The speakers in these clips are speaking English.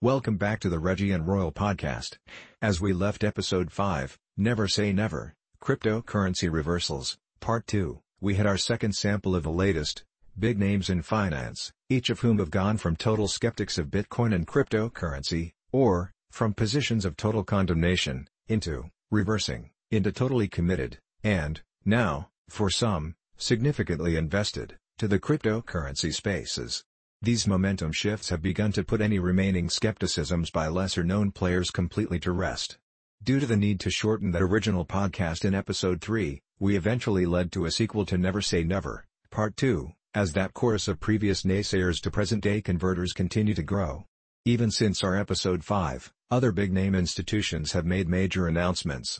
Welcome back to the Reggie and Royal podcast. As we left episode 5, Never Say Never, Cryptocurrency Reversals, Part 2, we had our second sample of the latest, big names in finance, each of whom have gone from total skeptics of Bitcoin and cryptocurrency, or, from positions of total condemnation, into, reversing, into totally committed, and, now, for some, significantly invested, to the cryptocurrency spaces. These momentum shifts have begun to put any remaining skepticisms by lesser-known players completely to rest. Due to the need to shorten that original podcast in episode 3, we eventually led to a sequel to Never Say Never, Part 2, as that chorus of previous naysayers to present-day converters continue to grow. Even since our episode 5, other big-name institutions have made major announcements.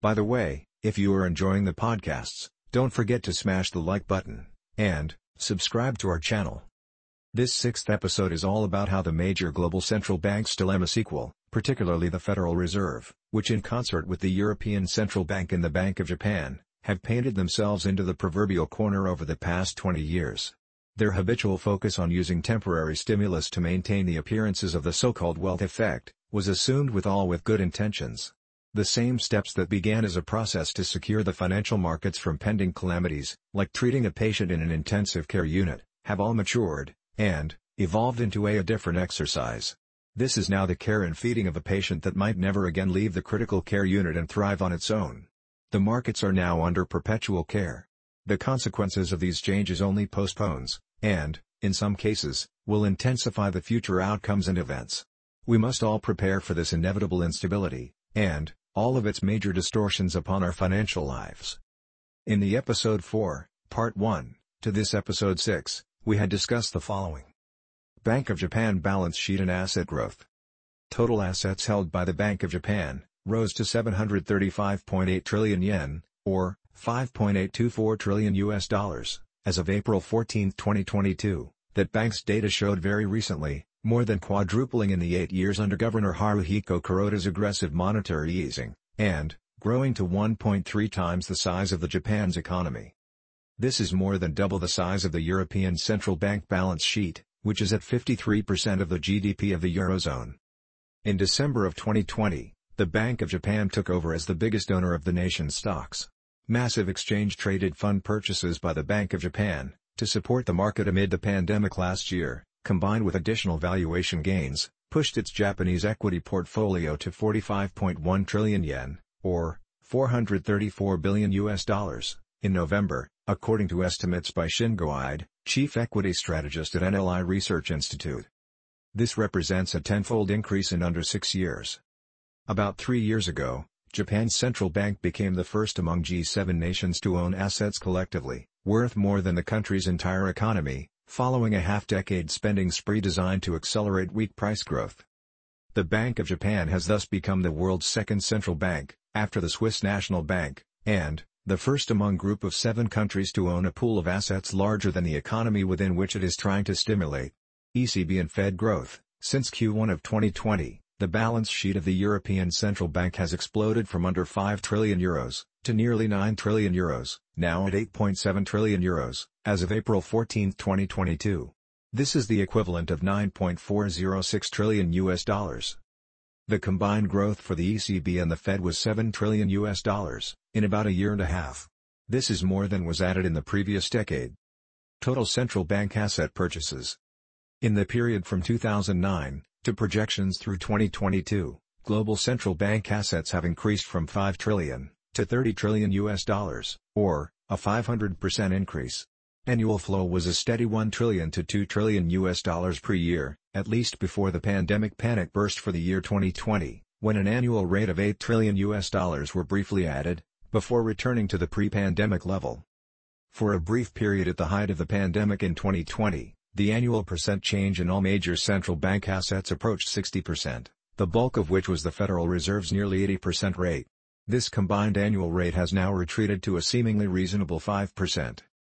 By the way, if you are enjoying the podcasts, don't forget to smash the like button, and, subscribe to our channel. This sixth episode is all about how the major global central banks dilemma sequel, particularly the Federal Reserve, which in concert with the European Central Bank and the Bank of Japan, have painted themselves into the proverbial corner over the past 20 years. Their habitual focus on using temporary stimulus to maintain the appearances of the so-called wealth effect, was assumed with all with good intentions. The same steps that began as a process to secure the financial markets from pending calamities, like treating a patient in an intensive care unit, have all matured, and, evolved into a, a different exercise. This is now the care and feeding of a patient that might never again leave the critical care unit and thrive on its own. The markets are now under perpetual care. The consequences of these changes only postpones, and, in some cases, will intensify the future outcomes and events. We must all prepare for this inevitable instability, and, all of its major distortions upon our financial lives. In the episode 4, part 1, to this episode 6, we had discussed the following. Bank of Japan balance sheet and asset growth. Total assets held by the Bank of Japan rose to 735.8 trillion yen, or 5.824 trillion US dollars, as of April 14, 2022, that bank's data showed very recently, more than quadrupling in the eight years under Governor Haruhiko Kuroda's aggressive monetary easing, and growing to 1.3 times the size of the Japan's economy. This is more than double the size of the European Central Bank balance sheet, which is at 53% of the GDP of the Eurozone. In December of 2020, the Bank of Japan took over as the biggest owner of the nation's stocks. Massive exchange-traded fund purchases by the Bank of Japan, to support the market amid the pandemic last year, combined with additional valuation gains, pushed its Japanese equity portfolio to 45.1 trillion yen, or 434 billion US dollars, in November, according to estimates by Shingo Ide, chief equity strategist at NLI Research Institute. This represents a tenfold increase in under six years. About three years ago, Japan's central bank became the first among G7 nations to own assets collectively, worth more than the country's entire economy, following a half-decade spending spree designed to accelerate weak price growth. The Bank of Japan has thus become the world's second central bank, after the Swiss National Bank, and, the first among group of seven countries to own a pool of assets larger than the economy within which it is trying to stimulate. ECB and Fed growth. Since Q1 of 2020, the balance sheet of the European Central Bank has exploded from under 5 trillion euros to nearly 9 trillion euros, now at 8.7 trillion euros, as of April 14, 2022. This is the equivalent of 9.406 trillion US dollars. The combined growth for the ECB and the Fed was 7 trillion US dollars in about a year and a half. This is more than was added in the previous decade. Total central bank asset purchases. In the period from 2009 to projections through 2022, global central bank assets have increased from 5 trillion to 30 trillion US dollars, or a 500% increase. Annual flow was a steady 1 trillion to 2 trillion US dollars per year, at least before the pandemic panic burst for the year 2020, when an annual rate of 8 trillion US dollars were briefly added, before returning to the pre-pandemic level. For a brief period at the height of the pandemic in 2020, the annual percent change in all major central bank assets approached 60%, the bulk of which was the Federal Reserve's nearly 80% rate. This combined annual rate has now retreated to a seemingly reasonable 5%.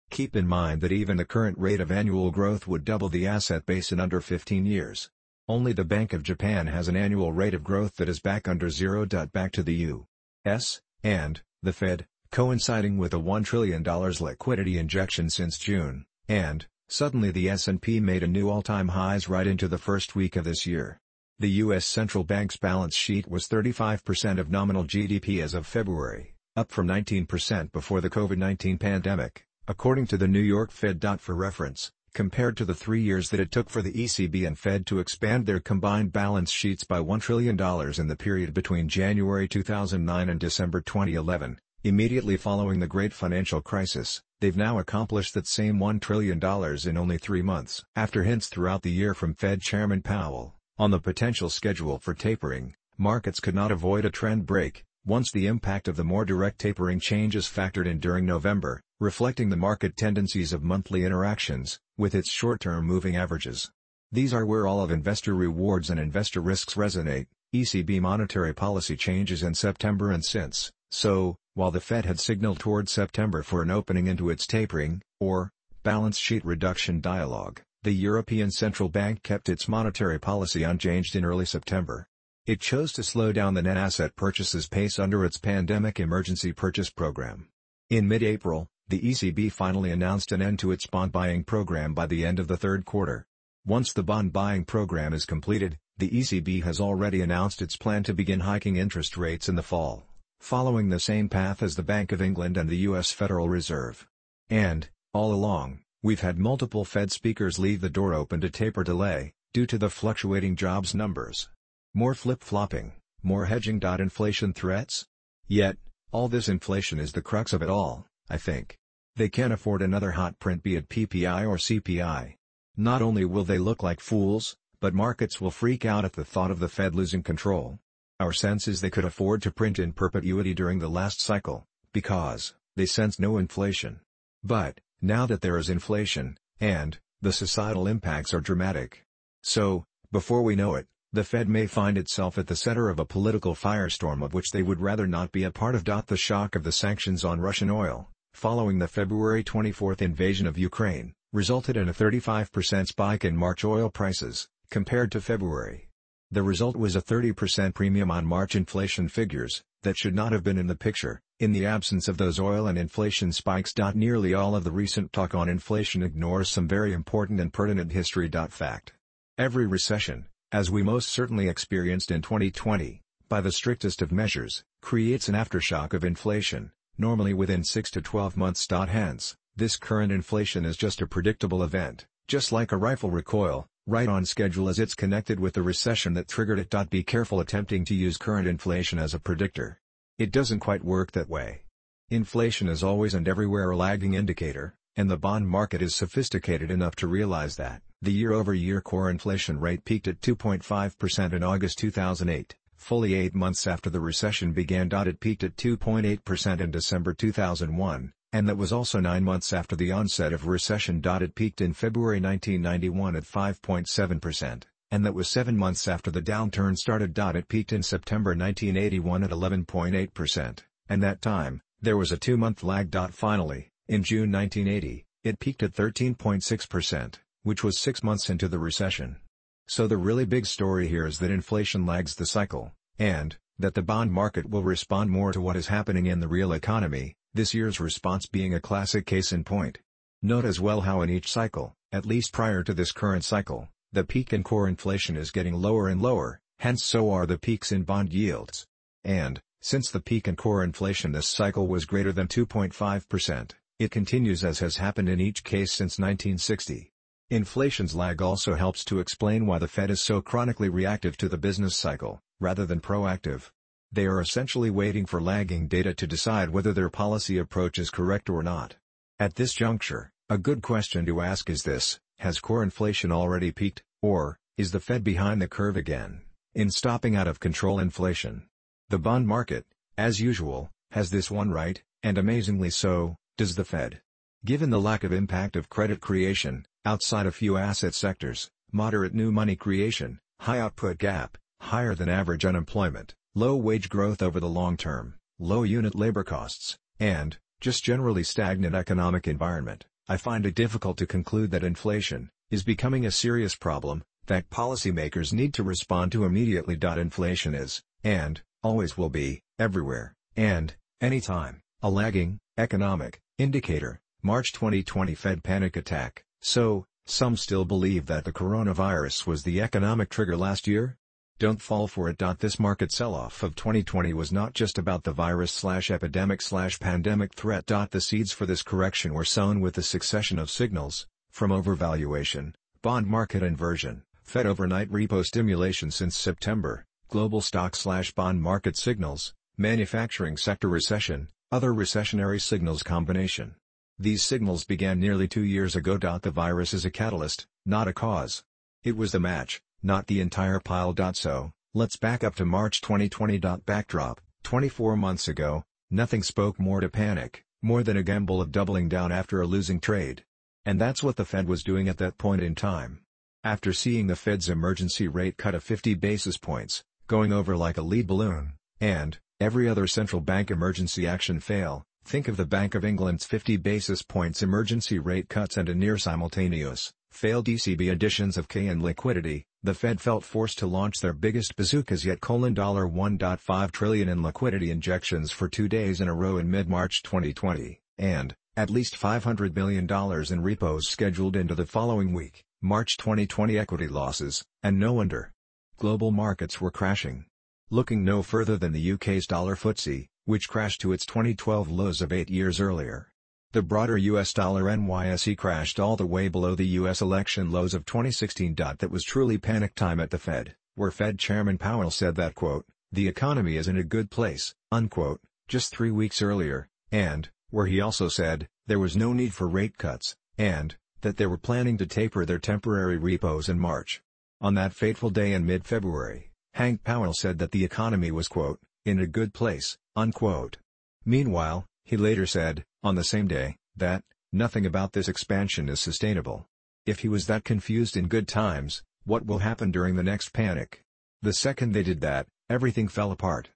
Keep in mind that even the current rate of annual growth would double the asset base in under 15 years. Only the Bank of Japan has an annual rate of growth that is back under zero. Back to the U.S., and, the Fed, coinciding with a $1 trillion liquidity injection since June, and, suddenly the S&P made a new all-time highs right into the first week of this year. The U.S. central bank's balance sheet was 35% of nominal GDP as of February, up from 19% before the COVID-19 pandemic, according to the New York Fed. For reference, compared to the three years that it took for the ECB and Fed to expand their combined balance sheets by $1 trillion in the period between January 2009 and December 2011, immediately following the Great Financial Crisis, they've now accomplished that same $1 trillion in only three months. After hints throughout the year from Fed Chairman Powell, on the potential schedule for tapering, markets could not avoid a trend break, once the impact of the more direct tapering changes factored in during November, reflecting the market tendencies of monthly interactions, with its short-term moving averages. These are where all of investor rewards and investor risks resonate, ECB monetary policy changes in September and since, so, while the Fed had signaled toward September for an opening into its tapering, or, balance sheet reduction dialogue, the European Central Bank kept its monetary policy unchanged in early September. It chose to slow down the net asset purchases pace under its pandemic emergency purchase program. In mid-April, the ECB finally announced an end to its bond buying program by the end of the third quarter. Once the bond buying program is completed, the ECB has already announced its plan to begin hiking interest rates in the fall, following the same path as the Bank of England and the U.S. Federal Reserve. And, all along, We've had multiple Fed speakers leave the door open to taper delay, due to the fluctuating jobs numbers. More flip-flopping, more hedging. Inflation threats? Yet, all this inflation is the crux of it all, I think. They can't afford another hot print be it PPI or CPI. Not only will they look like fools, but markets will freak out at the thought of the Fed losing control. Our sense is they could afford to print in perpetuity during the last cycle, because, they sense no inflation. But, now that there is inflation, and, the societal impacts are dramatic. So, before we know it, the Fed may find itself at the center of a political firestorm of which they would rather not be a part of. The shock of the sanctions on Russian oil, following the February 24 invasion of Ukraine, resulted in a 35% spike in March oil prices, compared to February. The result was a 30% premium on March inflation figures, that should not have been in the picture, in the absence of those oil and inflation spikes. Nearly all of the recent talk on inflation ignores some very important and pertinent history. Fact. Every recession, as we most certainly experienced in 2020, by the strictest of measures, creates an aftershock of inflation, normally within 6 to 12 months. Hence, this current inflation is just a predictable event, just like a rifle recoil, right on schedule as it's connected with the recession that triggered it. Be careful attempting to use current inflation as a predictor. It doesn't quite work that way. Inflation is always and everywhere a lagging indicator, and the bond market is sophisticated enough to realize that. The year-over-year core inflation rate peaked at 2.5% in August 2008, fully eight months after the recession began. It peaked at 2.8% in December 2001, and that was also nine months after the onset of recession. It peaked in February 1991 at 5.7%, and that was seven months after the downturn started. It peaked in September 1981 at 11.8%, and that time, there was a two-month lag. Finally, in June 1980, it peaked at 13.6%, which was six months into the recession. So the really big story here is that inflation lags the cycle, and, that the bond market will respond more to what is happening in the real economy, this year's response being a classic case in point. Note as well how in each cycle, at least prior to this current cycle, the peak in core inflation is getting lower and lower, hence so are the peaks in bond yields. And, since the peak in core inflation this cycle was greater than 2.5%, it continues as has happened in each case since 1960. Inflation's lag also helps to explain why the Fed is so chronically reactive to the business cycle, rather than proactive. They are essentially waiting for lagging data to decide whether their policy approach is correct or not. At this juncture, a good question to ask is this, has core inflation already peaked, or, is the Fed behind the curve again, in stopping out of control inflation? The bond market, as usual, has this one right, and amazingly so, does the Fed. Given the lack of impact of credit creation, outside a few asset sectors, moderate new money creation, high output gap, higher than average unemployment, low wage growth over the long term, low unit labor costs, and, just generally stagnant economic environment, I find it difficult to conclude that inflation is becoming a serious problem that policymakers need to respond to immediately. Inflation is, and always will be, everywhere, and anytime, a lagging economic indicator. March 2020 Fed panic attack. So, some still believe that the coronavirus was the economic trigger last year? Don't fall for it. This market sell-off of 2020 was not just about the virus-slash-epidemic-slash-pandemic threat. The seeds for this correction were sown with a succession of signals, from overvaluation, bond market inversion, Fed overnight repo stimulation since September, global stock-slash-bond market signals, manufacturing sector recession, other recessionary signals combination. These signals began nearly two years ago. The virus is a catalyst, not a cause. It was the match, not the entire pile. So, let's back up to March 2020. Backdrop 24 months ago, nothing spoke more to panic, more than a gamble of doubling down after a losing trade. And that's what the Fed was doing at that point in time. After seeing the Fed's emergency rate cut of 50 basis points, going over like a lead balloon, and, every other central bank emergency action fail, think of the Bank of England's 50 basis points emergency rate cuts and a near simultaneous, failed ECB additions of K and liquidity, the Fed felt forced to launch their biggest bazookas yet $1.5 trillion in liquidity injections for two days in a row in mid-March 2020, and, at least $500 billion in repos scheduled into the following week, March 2020 equity losses, and no wonder. Global markets were crashing. Looking no further than the UK's dollar FTSE, which crashed to its 2012 lows of eight years earlier. The broader US dollar NYSE crashed all the way below the US election lows of 2016. That was truly panic time at the Fed, where Fed Chairman Powell said that quote, the economy is in a good place, unquote, just three weeks earlier, and, where he also said, there was no need for rate cuts, and, that they were planning to taper their temporary repos in March. On that fateful day in mid-February, Hank Powell said that the economy was quote, in a good place, unquote. Meanwhile, he later said, on the same day, that, nothing about this expansion is sustainable. If he was that confused in good times, what will happen during the next panic? The second they did that, everything fell apart.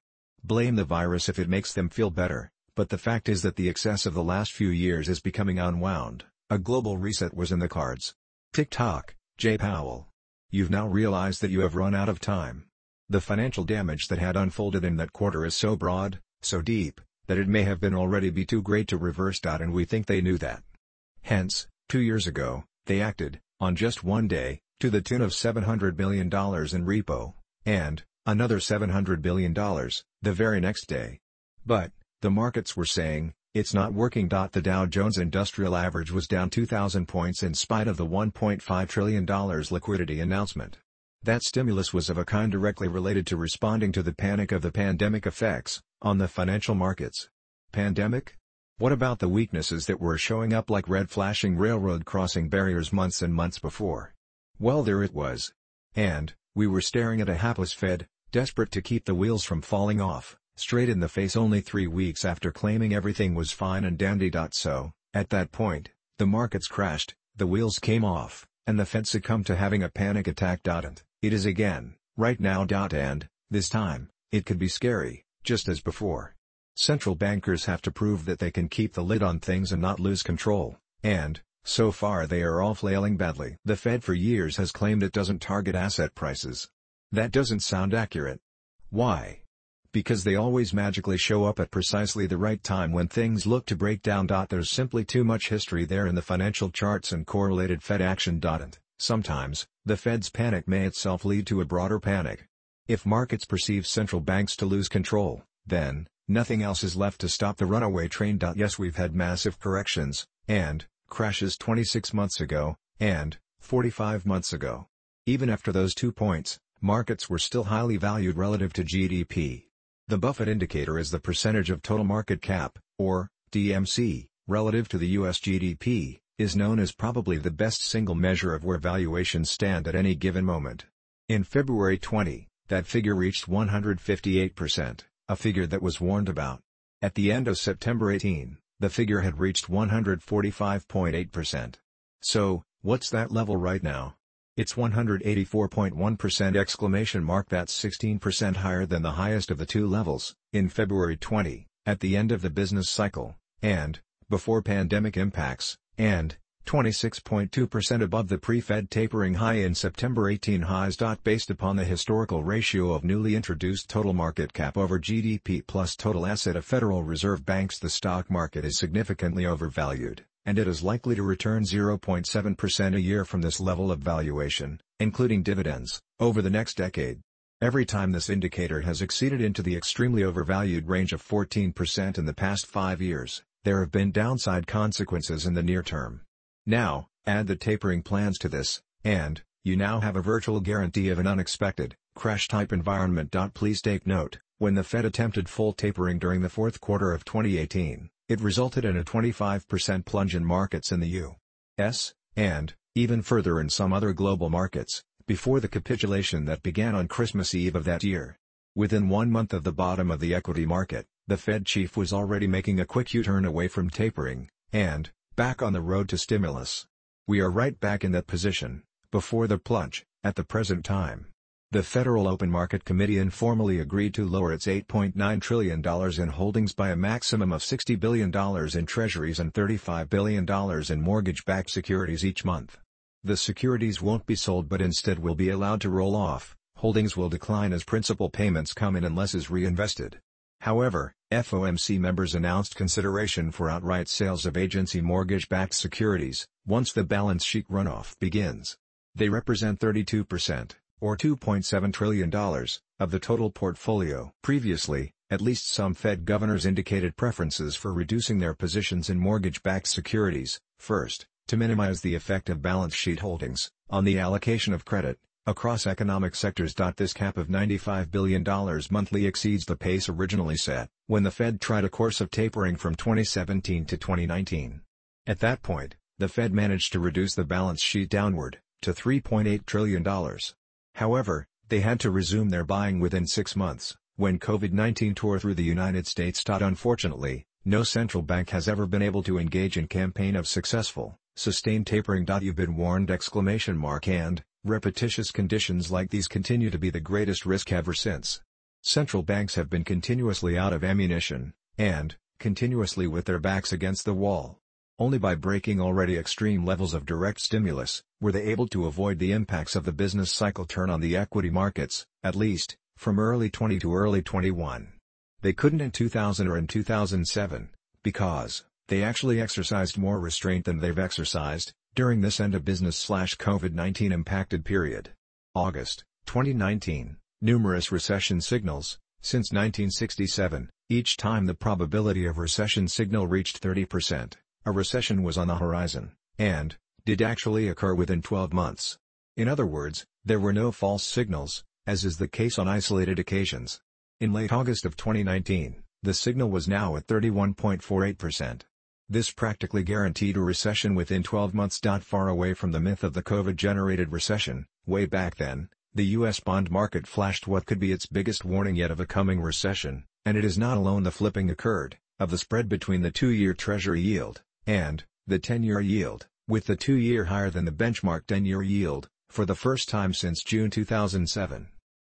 Blame the virus if it makes them feel better, but the fact is that the excess of the last few years is becoming unwound, a global reset was in the cards. Tick-tock, Jay Powell. You've now realized that you have run out of time. The financial damage that had unfolded in that quarter is so broad, so deep, that it may have been already be too great to reverse. And we think they knew that. Hence, two years ago, they acted, on just one day, to the tune of $700 billion in repo, and, another $700 billion, the very next day. But, the markets were saying, it's not working. The Dow Jones Industrial Average was down 2,000 points in spite of the $1.5 trillion liquidity announcement. That stimulus was of a kind directly related to responding to the panic of the pandemic effects, on the financial markets. Pandemic? What about the weaknesses that were showing up like red flashing railroad crossing barriers months and months before? Well there it was. And, we were staring at a hapless Fed, desperate to keep the wheels from falling off, straight in the face only three weeks after claiming everything was fine and dandy. So, at that point, the markets crashed, the wheels came off, and the Fed succumbed to having a panic attack. And, it is again, right now. And, this time, it could be scary, just as before. Central bankers have to prove that they can keep the lid on things and not lose control, and, so far they are all flailing badly. The Fed for years has claimed it doesn't target asset prices. That doesn't sound accurate. Why? Because they always magically show up at precisely the right time when things look to break down. There's simply too much history there in the financial charts and correlated Fed action. And, sometimes, the Fed's panic may itself lead to a broader panic. If markets perceive central banks to lose control, then, nothing else is left to stop the runaway train. Yes we've had massive corrections, and, crashes 26 months ago, and, 45 months ago. Even after those two points, markets were still highly valued relative to GDP. The Buffett indicator is the percentage of total market cap, or, TMC, relative to the US GDP, is known as probably the best single measure of where valuations stand at any given moment. In February 20, that figure reached 158%, a figure that was warned about. At the end of September 18, the figure had reached 145.8%. So, what's that level right now? It's 184.1% exclamation mark that's 16% higher than the highest of the two levels, in February 20, at the end of the business cycle, and, before pandemic impacts, and, 26.2% above the pre-Fed tapering high in September 18 highs. Based upon the historical ratio of newly introduced total market cap over GDP plus total asset of Federal Reserve banks the stock market is significantly overvalued, and it is likely to return 0.7% a year from this level of valuation, including dividends, over the next decade. Every time this indicator has exceeded into the extremely overvalued range of 14% in the past 5 years, there have been downside consequences in the near term. Now, add the tapering plans to this, and, you now have a virtual guarantee of an unexpected, crash-type environment. Please take note, when the Fed attempted full tapering during the fourth quarter of 2018, it resulted in a 25% plunge in markets in the U.S., and, even further in some other global markets, before the capitulation that began on Christmas Eve of that year. Within one month of the bottom of the equity market, the Fed chief was already making a quick U-turn away from tapering, and, back on the road to stimulus. We are right back in that position, before the plunge, at the present time. The Federal Open Market Committee informally agreed to lower its $8.9 trillion in holdings by a maximum of $60 billion in treasuries and $35 billion in mortgage-backed securities each month. The securities won't be sold but instead will be allowed to roll off, holdings will decline as principal payments come in unless is reinvested. However, FOMC members announced consideration for outright sales of agency mortgage-backed securities, once the balance sheet runoff begins. They represent 32%, or $2.7 trillion, of the total portfolio. Previously, at least some Fed governors indicated preferences for reducing their positions in mortgage-backed securities, first, to minimize the effect of balance sheet holdings, on the allocation of credit, across economic sectors. This cap of $95 billion monthly exceeds the pace originally set, when the Fed tried a course of tapering from 2017 to 2019. At that point, the Fed managed to reduce the balance sheet downward, to $3.8 trillion. However, they had to resume their buying within six months, when COVID-19 tore through the United States. Unfortunately, no central bank has ever been able to engage in campaign of successful, sustained tapering. You've been warned exclamation mark and, repetitious conditions like these continue to be the greatest risk ever since. Central banks have been continuously out of ammunition, and, continuously with their backs against the wall. Only by breaking already extreme levels of direct stimulus, were they able to avoid the impacts of the business cycle turn on the equity markets, at least, from early 20 to early 21. They couldn't in 2000 or in 2007, because, they actually exercised more restraint than they've exercised, during this end-of-business-slash-COVID-19 impacted period. August, 2019, numerous recession signals, since 1967, each time the probability of recession signal reached 30%, a recession was on the horizon, and, did actually occur within 12 months. In other words, there were no false signals, as is the case on isolated occasions. In late August of 2019, the signal was now at 31.48%. This practically guaranteed a recession within 12 months. Far away from the myth of the COVID-generated recession, way back then, the U.S. bond market flashed what could be its biggest warning yet of a coming recession, and it is not alone the flipping occurred, of the spread between the two-year Treasury yield, and, the 10-year yield, with the two-year higher than the benchmark 10-year yield, for the first time since June 2007.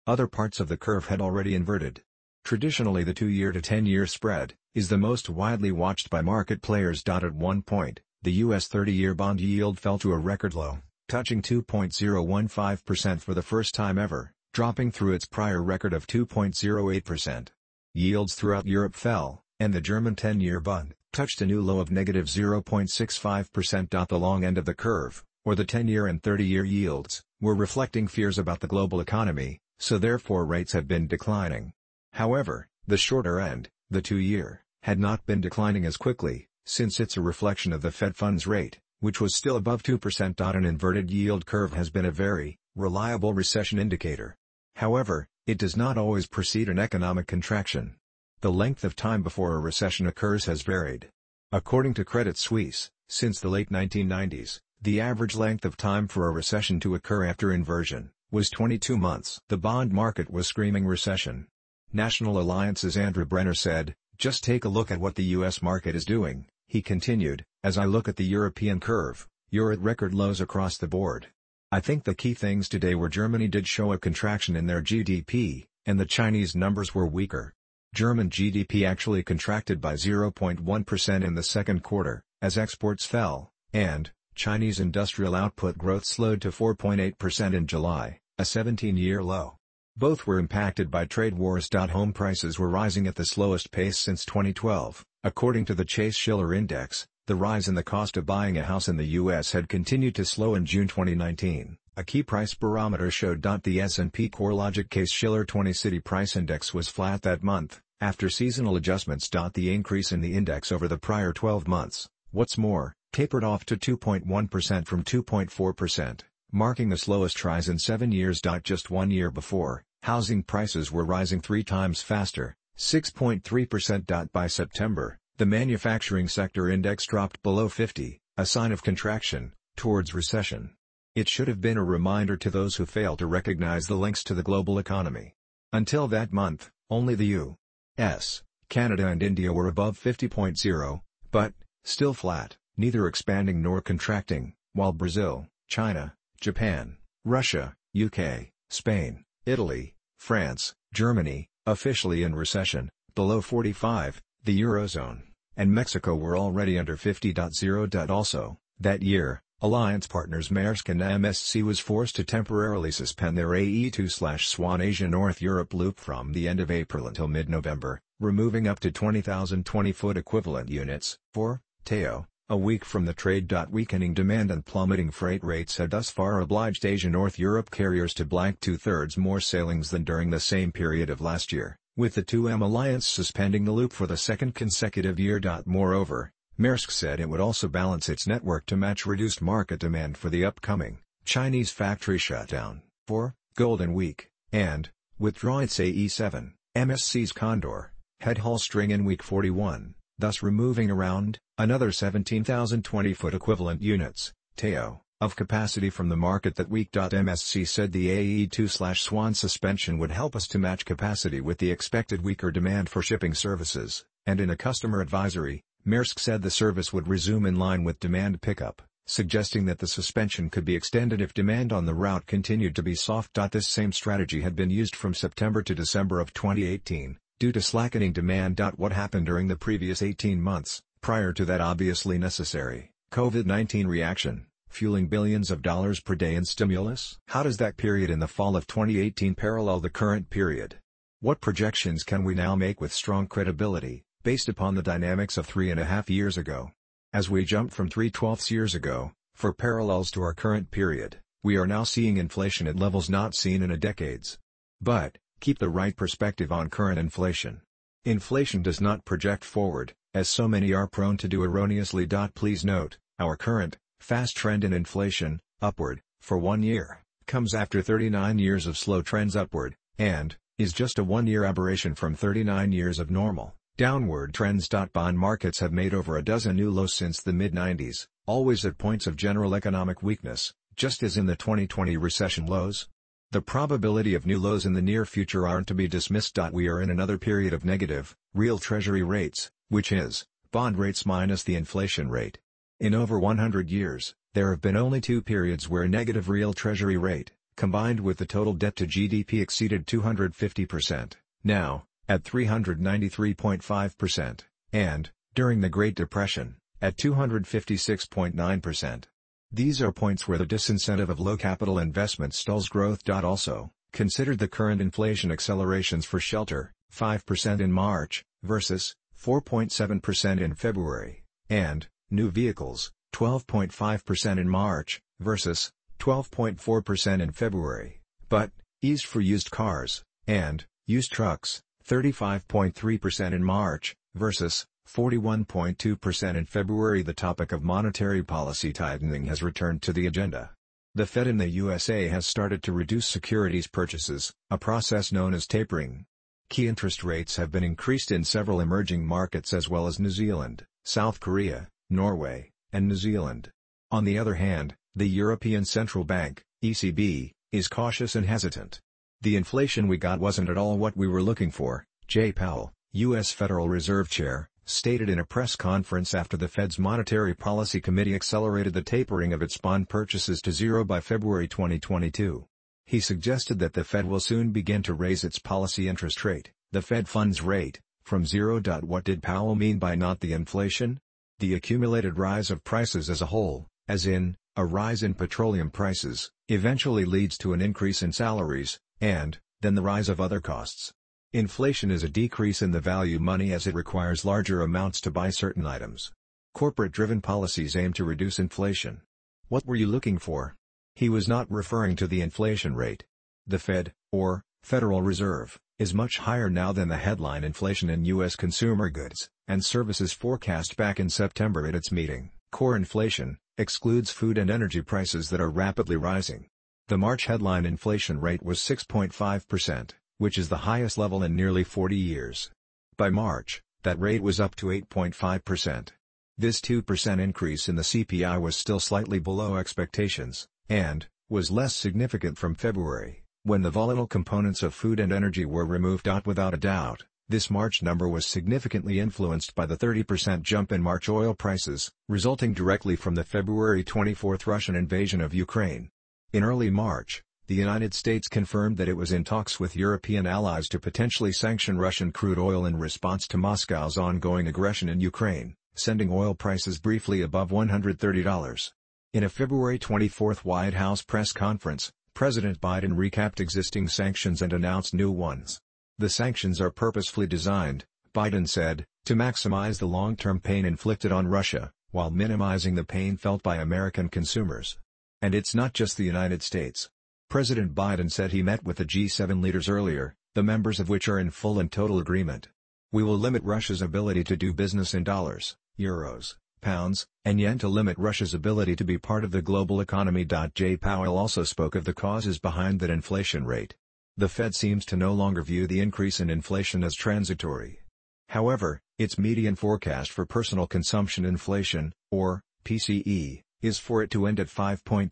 Other parts of the curve had already inverted. Traditionally the two-year to 10-year spread, is the most widely watched by market players. At one point, the U.S. 30-year bond yield fell to a record low, touching 2.015% for the first time ever, dropping through its prior record of 2.08%. Yields throughout Europe fell, and the German 10-year bond touched a new low of negative 0.65%. The long end of the curve, or the 10-year and 30-year yields, were reflecting fears about the global economy, so therefore rates have been declining. However, the shorter end, the two-year, had not been declining as quickly, since it's a reflection of the Fed funds rate, which was still above 2%. An inverted yield curve has been a very reliable recession indicator. However, it does not always precede an economic contraction. The length of time before a recession occurs has varied. According to Credit Suisse, since the late 1990s, the average length of time for a recession to occur after inversion was 22 months. The bond market was screaming recession. National Alliance's Andrew Brenner said, just take a look at what the US market is doing, he continued, as I look at the European curve, you're at record lows across the board. I think the key things today were Germany did show a contraction in their GDP, and the Chinese numbers were weaker. German GDP actually contracted by 0.1% in the second quarter, as exports fell, and, Chinese industrial output growth slowed to 4.8% in July, a 17-year low. Both were impacted by trade wars. Home prices were rising at the slowest pace since 2012, according to the Case-Shiller Index. The rise in the cost of buying a house in the U.S. had continued to slow in June 2019, A key price barometer showed the S&P CoreLogic Case-Shiller 20 City Price Index was flat that month, after seasonal adjustments. The increase in the index over the prior 12 months, what's more, tapered off to 2.1% from 2.4%, marking the slowest rise in seven years. Just one year before, housing prices were rising three times faster, 6.3%. By September, the manufacturing sector index dropped below 50, a sign of contraction, towards recession. It should have been a reminder to those who fail to recognize the links to the global economy. Until that month, only the U.S., Canada and India were above 50.0, but, still flat, neither expanding nor contracting, while Brazil, China, Japan, Russia, UK, Spain, Italy, France, Germany, officially in recession, below 45, the Eurozone, and Mexico were already under 50.0. Also, that year, Alliance partners Maersk and MSC was forced to temporarily suspend their AE2-Swan Asia North Europe loop from the end of April until mid-November, removing up to 20,000 20-foot equivalent units, for, TEU, a week from the trade. Weakening demand and plummeting freight rates had thus far obliged Asia North Europe carriers to blank two-thirds more sailings than during the same period of last year, with the 2M Alliance suspending the loop for the second consecutive year. Moreover, Maersk said it would also balance its network to match reduced market demand for the upcoming Chinese factory shutdown, for Golden Week, and withdraw its AE7, MSC's Condor, head haul string in week 41, thus removing around another 17,000 20-foot equivalent units, TEU, of capacity from the market that week. MSC said the AE2-Swan suspension would help us to match capacity with the expected weaker demand for shipping services, and in a customer advisory, Maersk said the service would resume in line with demand pickup, suggesting that the suspension could be extended if demand on the route continued to be soft. This same strategy had been used from September to December of 2018, due to slackening demand. What happened during the previous 18 months, prior to that obviously necessary, COVID-19 reaction, fueling billions of dollars per day in stimulus? How does that period in the fall of 2018 parallel the current period? What projections can we now make with strong credibility? based upon the dynamics of three and a half years ago. As we jump from three twelfths years ago, for parallels to our current period, we are now seeing inflation at levels not seen in a decades. But, keep the right perspective on current inflation. Inflation does not project forward, as so many are prone to do erroneously. Please note, our current, fast trend in inflation, upward, for one year, comes after 39 years of slow trends upward, and, is just a one-year aberration from 39 years of normal. Downward trends. Bond markets have made over a dozen new lows since the mid-90s, always at points of general economic weakness, just as in the 2020 recession lows. The probability of new lows in the near future aren't to be dismissed. We are in another period of negative, real treasury rates, which is, bond rates minus the inflation rate. In over 100 years, there have been only two periods where negative real treasury rate, combined with the total debt to GDP exceeded 250%. Now, at 393.5%, and, during the Great Depression, at 256.9%. These are points where the disincentive of low capital investment stalls growth. Also, consider the current inflation accelerations for shelter, 5% in March, versus 4.7% in February, and new vehicles, 12.5% in March, versus 12.4% in February, but eased for used cars, and used trucks, 35.3% in March, versus 41.2% in February. The topic of monetary policy tightening has returned to the agenda. The Fed in the USA has started to reduce securities purchases, a process known as tapering. Key interest rates have been increased in several emerging markets as well as New Zealand, South Korea, Norway, and New Zealand. On the other hand, the European Central Bank, ECB, is cautious and hesitant. The inflation we got wasn't at all what we were looking for, Jay Powell, U.S. Federal Reserve Chair, stated in a press conference after the Fed's Monetary Policy Committee accelerated the tapering of its bond purchases to zero by February 2022. He suggested that the Fed will soon begin to raise its policy interest rate, the Fed funds rate, from zero. What did Powell mean by not the inflation? The accumulated rise of prices as a whole, as in, a rise in petroleum prices, eventually leads to an increase in salaries, and, then the rise of other costs. Inflation is a decrease in the value of money as it requires larger amounts to buy certain items. Corporate-driven policies aim to reduce inflation. What were you looking for? He was not referring to the inflation rate. The Fed, or Federal Reserve, is much higher now than the headline inflation in U.S. consumer goods and services forecast back in September at its meeting. Core inflation excludes food and energy prices that are rapidly rising. The March headline inflation rate was 6.5%, which is the highest level in nearly 40 years. By March, that rate was up to 8.5%. This 2% increase in the CPI was still slightly below expectations, and was less significant from February, when the volatile components of food and energy were removed. Without a doubt, this March number was significantly influenced by the 30% jump in March oil prices, resulting directly from the February 24 Russian invasion of Ukraine. In early March, the United States confirmed that it was in talks with European allies to potentially sanction Russian crude oil in response to Moscow's ongoing aggression in Ukraine, sending oil prices briefly above $130. In a February 24 White House press conference, President Biden recapped existing sanctions and announced new ones. The sanctions are purposefully designed, Biden said, to maximize the long-term pain inflicted on Russia, while minimizing the pain felt by American consumers. And it's not just the United States. President Biden said he met with the G7 leaders earlier, the members of which are in full and total agreement. We will limit Russia's ability to do business in dollars, euros, pounds, and yen to limit Russia's ability to be part of the global economy. Jay Powell also spoke of the causes behind that inflation rate. The Fed seems to no longer view the increase in inflation as transitory. However, its median forecast for personal consumption inflation, or PCE, is for it to end at 5.3%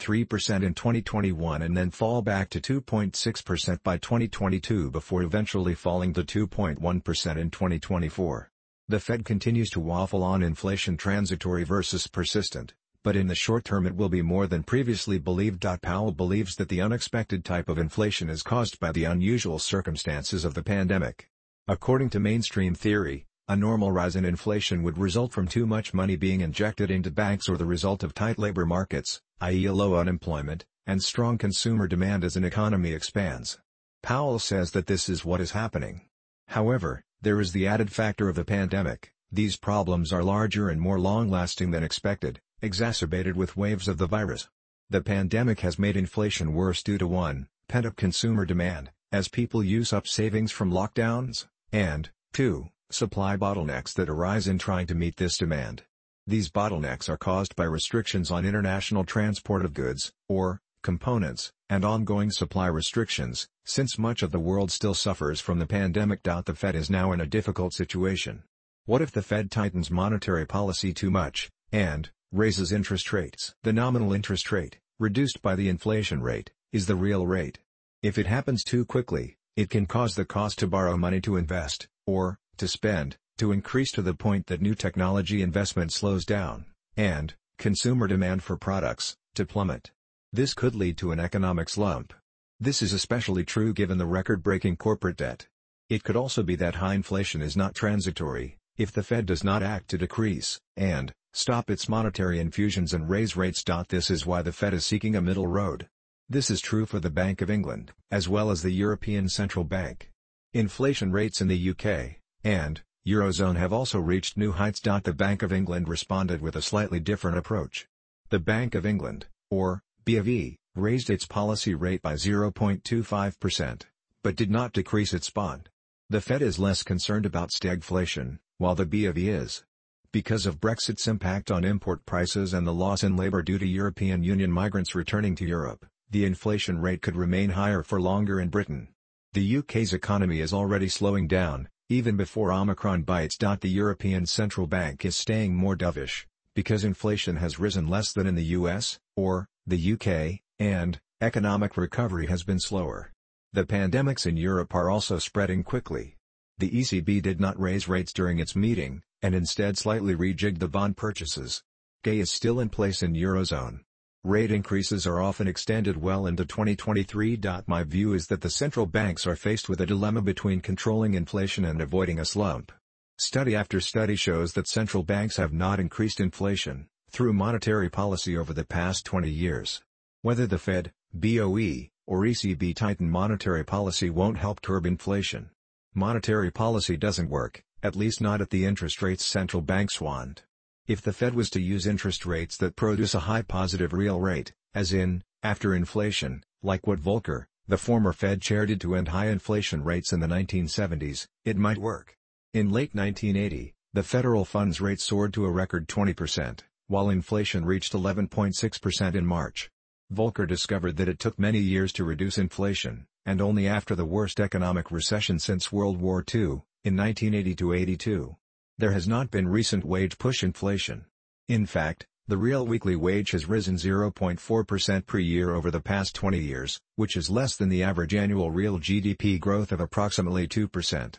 in 2021 and then fall back to 2.6% by 2022 before eventually falling to 2.1% in 2024. The Fed continues to waffle on inflation transitory versus persistent, but in the short term it will be more than previously believed. Powell believes that the unexpected type of inflation is caused by the unusual circumstances of the pandemic. According to mainstream theory, a normal rise in inflation would result from too much money being injected into banks or the result of tight labor markets, i.e. low unemployment, and strong consumer demand as an economy expands. Powell says that this is what is happening. However, there is the added factor of the pandemic, these problems are larger and more long-lasting than expected, exacerbated with waves of the virus. The pandemic has made inflation worse due to 1. Pent-up consumer demand, as people use up savings from lockdowns, and 2 supply bottlenecks that arise in trying to meet this demand. These bottlenecks are caused by restrictions on international transport of goods, or components, and ongoing supply restrictions, since much of the world still suffers from the pandemic. The Fed is now in a difficult situation. What if the Fed tightens monetary policy too much, and raises interest rates? The nominal interest rate, reduced by the inflation rate, is the real rate. If it happens too quickly, it can cause the cost to borrow money to invest, or, to spend, to increase to the point that new technology investment slows down, and, consumer demand for products, to plummet. This could lead to an economic slump. This is especially true given the record-breaking corporate debt. It could also be that high inflation is not transitory, if the Fed does not act to decrease, and, stop its monetary infusions and raise rates. This is why the Fed is seeking a middle road. This is true for the Bank of England, as well as the European Central Bank. Inflation rates in the UK, and Eurozone have also reached new heights. The Bank of England responded with a slightly different approach. The Bank of England, or BOE, raised its policy rate by 0.25%, but did not decrease its bond. The Fed is less concerned about stagflation, while the BOE is. Because of Brexit's impact on import prices and the loss in labor due to European Union migrants returning to Europe, the inflation rate could remain higher for longer in Britain. The UK's economy is already slowing down, even before Omicron bites. The European Central Bank is staying more dovish, because inflation has risen less than in the US, or, the UK, and, economic recovery has been slower. The pandemics in Europe are also spreading quickly. The ECB did not raise rates during its meeting, and instead slightly rejigged the bond purchases. GAE is still in place in Eurozone. Rate increases are often extended well into 2023. My view is that the central banks are faced with a dilemma between controlling inflation and avoiding a slump. Study after study shows that central banks have not increased inflation through monetary policy over the past 20 years. Whether the Fed, BOE, or ECB tighten monetary policy won't help curb inflation. Monetary policy doesn't work, at least not at the interest rates central banks want. If the Fed was to use interest rates that produce a high positive real rate, as in, After inflation, like what Volcker, the former Fed chair did to end high inflation rates in the 1970s, it might work. In late 1980, the federal funds rate soared to a record 20%, while inflation reached 11.6% in March. Volcker discovered that it took many years to reduce inflation, and only after the worst economic recession since World War II, in 1980-82. There has not been recent wage push inflation. In fact, the real weekly wage has risen 0.4% per year over the past 20 years, which is less than the average annual real GDP growth of approximately 2%.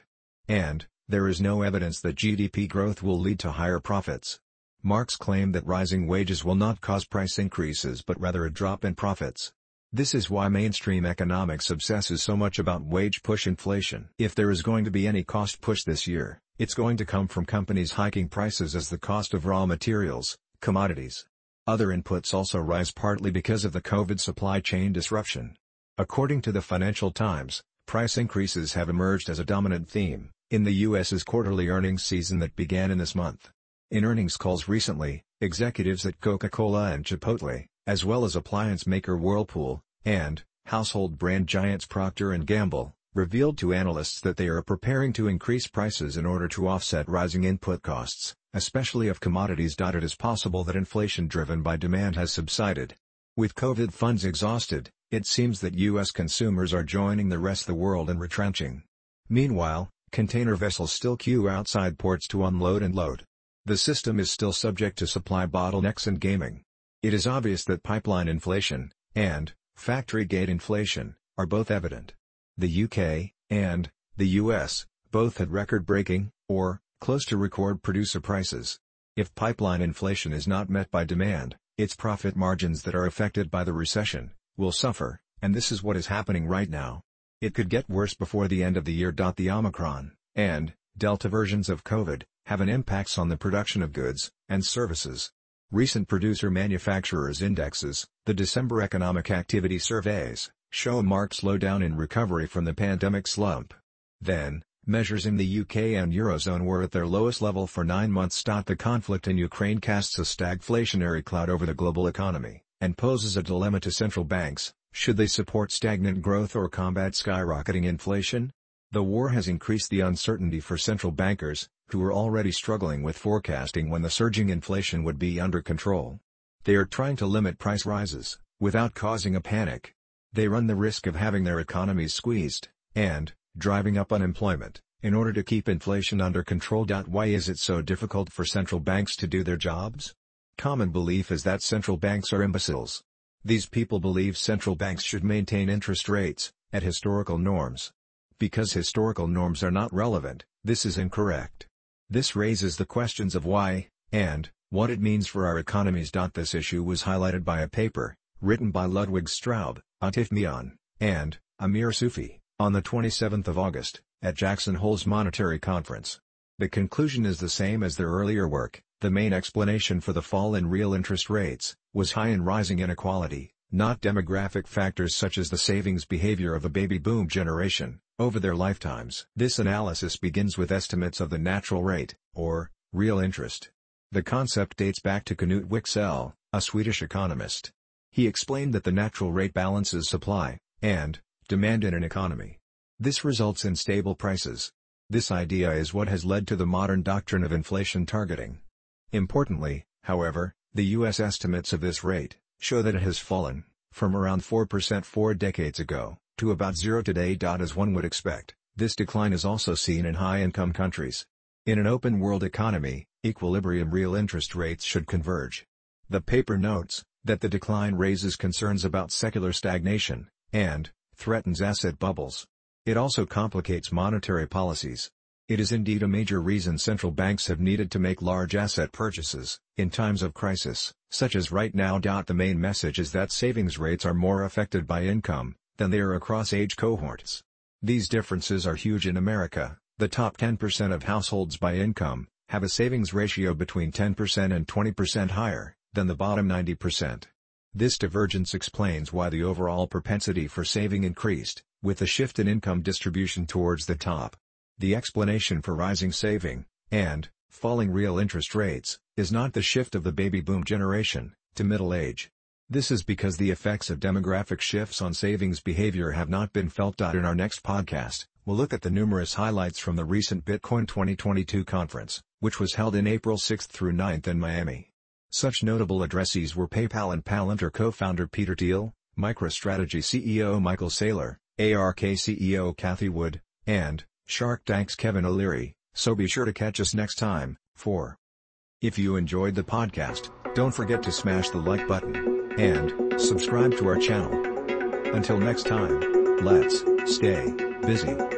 And, there is no evidence that GDP growth will lead to higher profits. Marx claimed that rising wages will not cause price increases but rather a drop in profits. This is why mainstream economics obsesses so much about wage push inflation. If there is going to be any cost push this year, it's going to come from companies hiking prices as the cost of raw materials, commodities. Other inputs also rise partly because of the COVID supply chain disruption. According to the Financial Times, price increases have emerged as a dominant theme in the U.S.'s quarterly earnings season that began in this month. In earnings calls recently, executives at Coca-Cola and Chipotle, as well as appliance maker Whirlpool, and household brand giants Procter & Gamble, revealed to analysts that they are preparing to increase prices in order to offset rising input costs, especially if commodities. It is possible that inflation driven by demand has subsided. With COVID funds exhausted, it seems that U.S. consumers are joining the rest of the world in retrenching. Meanwhile, container vessels still queue outside ports to unload and load. The system is still subject to supply bottlenecks and gaming. It is obvious that pipeline inflation, and factory gate inflation, are both evident. The UK, and the US, both had record-breaking, or, close to record producer prices. If pipeline inflation is not met by demand, its profit margins that are affected by the recession, will suffer, and this is what is happening right now. It could get worse before the end of the year. The Omicron, and, Delta versions of COVID, have an impacts on the production of goods, and services. Recent producer manufacturers indexes, the December economic activity surveys, show a marked slowdown in recovery from the pandemic slump. Then, measures in the UK and Eurozone were at their lowest level for nine months. The conflict in Ukraine casts a stagflationary cloud over the global economy, and poses a dilemma to central banks, should they support stagnant growth or combat skyrocketing inflation? The war has increased the uncertainty for central bankers, who were already struggling with forecasting when the surging inflation would be under control. They are trying to limit price rises, without causing a panic. They run the risk of having their economies squeezed, and, driving up unemployment, in order to keep inflation under control. Why is it so difficult for central banks to do their jobs? Common belief is that central banks are imbeciles. These people believe central banks should maintain interest rates, at historical norms. Because historical norms are not relevant, this is incorrect. This raises the questions of why, and, what it means for our economies. This issue was highlighted by a paper, written by Ludwig Straub, Atif Mian, and Amir Sufi, on the 27th of August, at Jackson Hole's Monetary Conference. The conclusion is the same as their earlier work, the main explanation for the fall in real interest rates, was high and rising inequality, not demographic factors such as the savings behavior of the baby boom generation, over their lifetimes. This analysis begins with estimates of the natural rate, or, real interest. The concept dates back to Knut Wicksell, a Swedish economist. He explained that the natural rate balances supply, and, demand in an economy. This results in stable prices. This idea is what has led to the modern doctrine of inflation targeting. Importantly, however, the U.S. estimates of this rate, show that it has fallen, from around 4% four decades ago, to about zero today. As one would expect, this decline is also seen in high-income countries. In an open-world economy, equilibrium real interest rates should converge. The paper notes, that the decline raises concerns about secular stagnation, and, threatens asset bubbles. It also complicates monetary policies. It is indeed a major reason central banks have needed to make large asset purchases, in times of crisis, such as right now. The main message is that savings rates are more affected by income, than they are across age cohorts. These differences are huge in America, the top 10% of households by income, have a savings ratio between 10% and 20% higher, than the bottom 90%. This divergence explains why the overall propensity for saving increased, with the shift in income distribution towards the top. The explanation for rising saving, and, falling real interest rates, is not the shift of the baby boom generation, to middle age. This is because the effects of demographic shifts on savings behavior have not been felt. In our next podcast, we'll look at the numerous highlights from the recent Bitcoin 2022 conference, which was held in April 6 through 9 in Miami. Such notable addressees were PayPal and Palantir co-founder Peter Thiel, MicroStrategy CEO Michael Saylor, ARK CEO Cathie Wood, and Shark Tank's Kevin O'Leary, so be sure to catch us next time, for If you enjoyed the podcast, don't forget to smash the like button and subscribe to our channel. Until next time, let's stay busy.